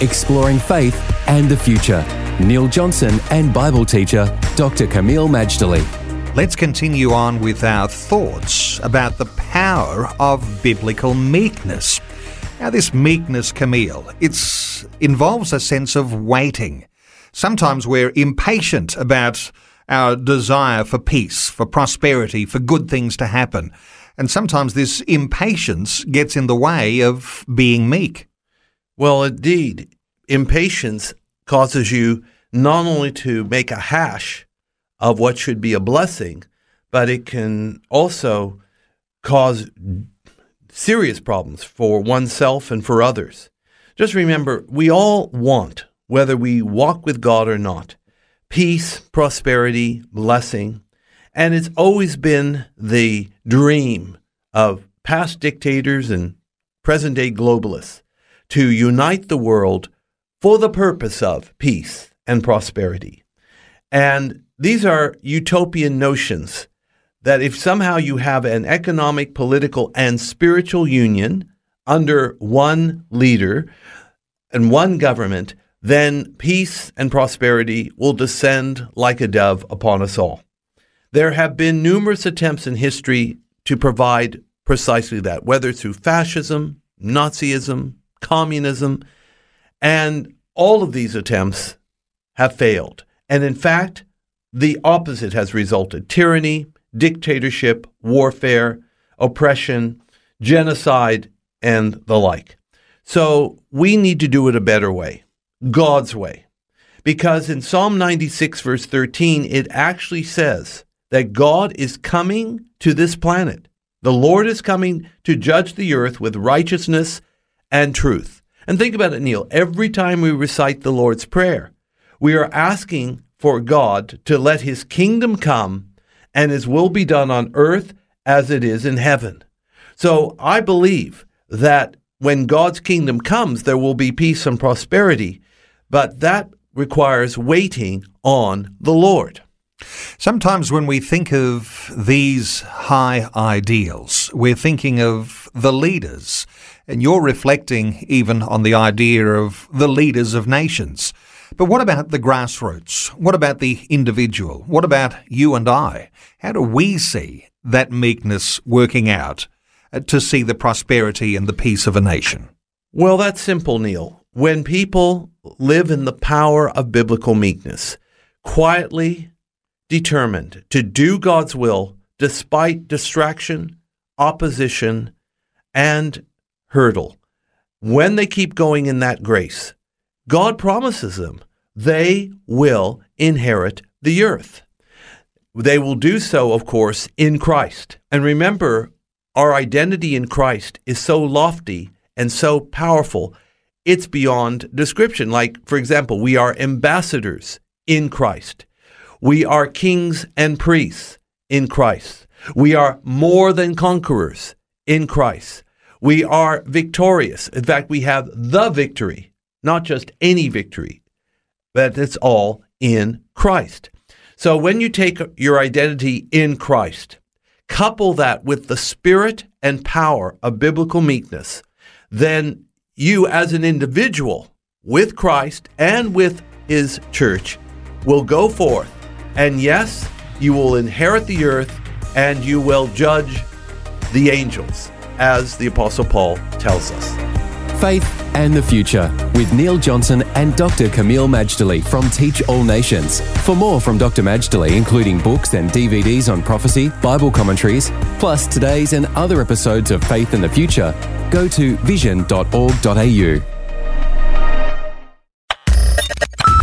exploring faith and the future. Neil Johnson and Bible teacher Dr. Kameel Majdali. Let's continue on with our thoughts about the power of biblical meekness. Now, this meekness, Kameel, it involves a sense of waiting. Sometimes we're impatient about our desire for peace, for prosperity, for good things to happen. And sometimes this impatience gets in the way of being meek. Well, indeed, impatience causes you not only to make a hash of what should be a blessing, but it can also cause serious problems for oneself and for others. Just remember, we all want, whether we walk with God or not, peace, prosperity, blessing. And it's always been the dream of past dictators and present day globalists to unite the world for the purpose of peace and prosperity. And these are utopian notions that if somehow you have an economic, political, and spiritual union under one leader and one government, then peace and prosperity will descend like a dove upon us all. There have been numerous attempts in history to provide precisely that, whether through fascism, Nazism, communism, and all of these attempts have failed. And in fact, the opposite has resulted tyranny, dictatorship, warfare, oppression, genocide, and the like. So we need to do it a better way, God's way. Because in Psalm 96, verse 13, it actually says that God is coming to this planet. The Lord is coming to judge the earth with righteousness and truth. And think about it, Neil. Every time we recite the Lord's Prayer, we are asking for God to let his kingdom come and his will be done on earth as it is in heaven. So I believe that when God's kingdom comes, there will be peace and prosperity, but that requires waiting on the Lord. Sometimes when we think of these high ideals, we're thinking of the leaders, and you're reflecting even on the idea of the leaders of nations. But what about the grassroots? What about the individual? What about you and I? How do we see that meekness working out uh, to see the prosperity and the peace of a nation? Well, that's simple, Neil. When people live in the power of biblical meekness, quietly determined to do God's will despite distraction, opposition, and hurdle. When they keep going in that grace, God promises them they will inherit the earth. They will do so, of course, in Christ. And remember, our identity in Christ is so lofty and so powerful, it's beyond description. Like, for example, we are ambassadors in Christ. We are kings and priests in Christ. We are more than conquerors in Christ. We are victorious. In fact, we have the victory, not just any victory, but it's all in Christ. So when you take your identity in Christ, couple that with the spirit and power of biblical meekness, then you as an individual with Christ and with his church will go forth and yes, you will inherit the earth and you will judge the angels, as the Apostle Paul tells us. Faith and the Future with Neil Johnson and Dr. Kameel Majdali from Teach All Nations. For more from Dr. Majdali, including books and DVDs on prophecy, Bible commentaries, plus today's and other episodes of Faith and the Future, go to vision.org.au.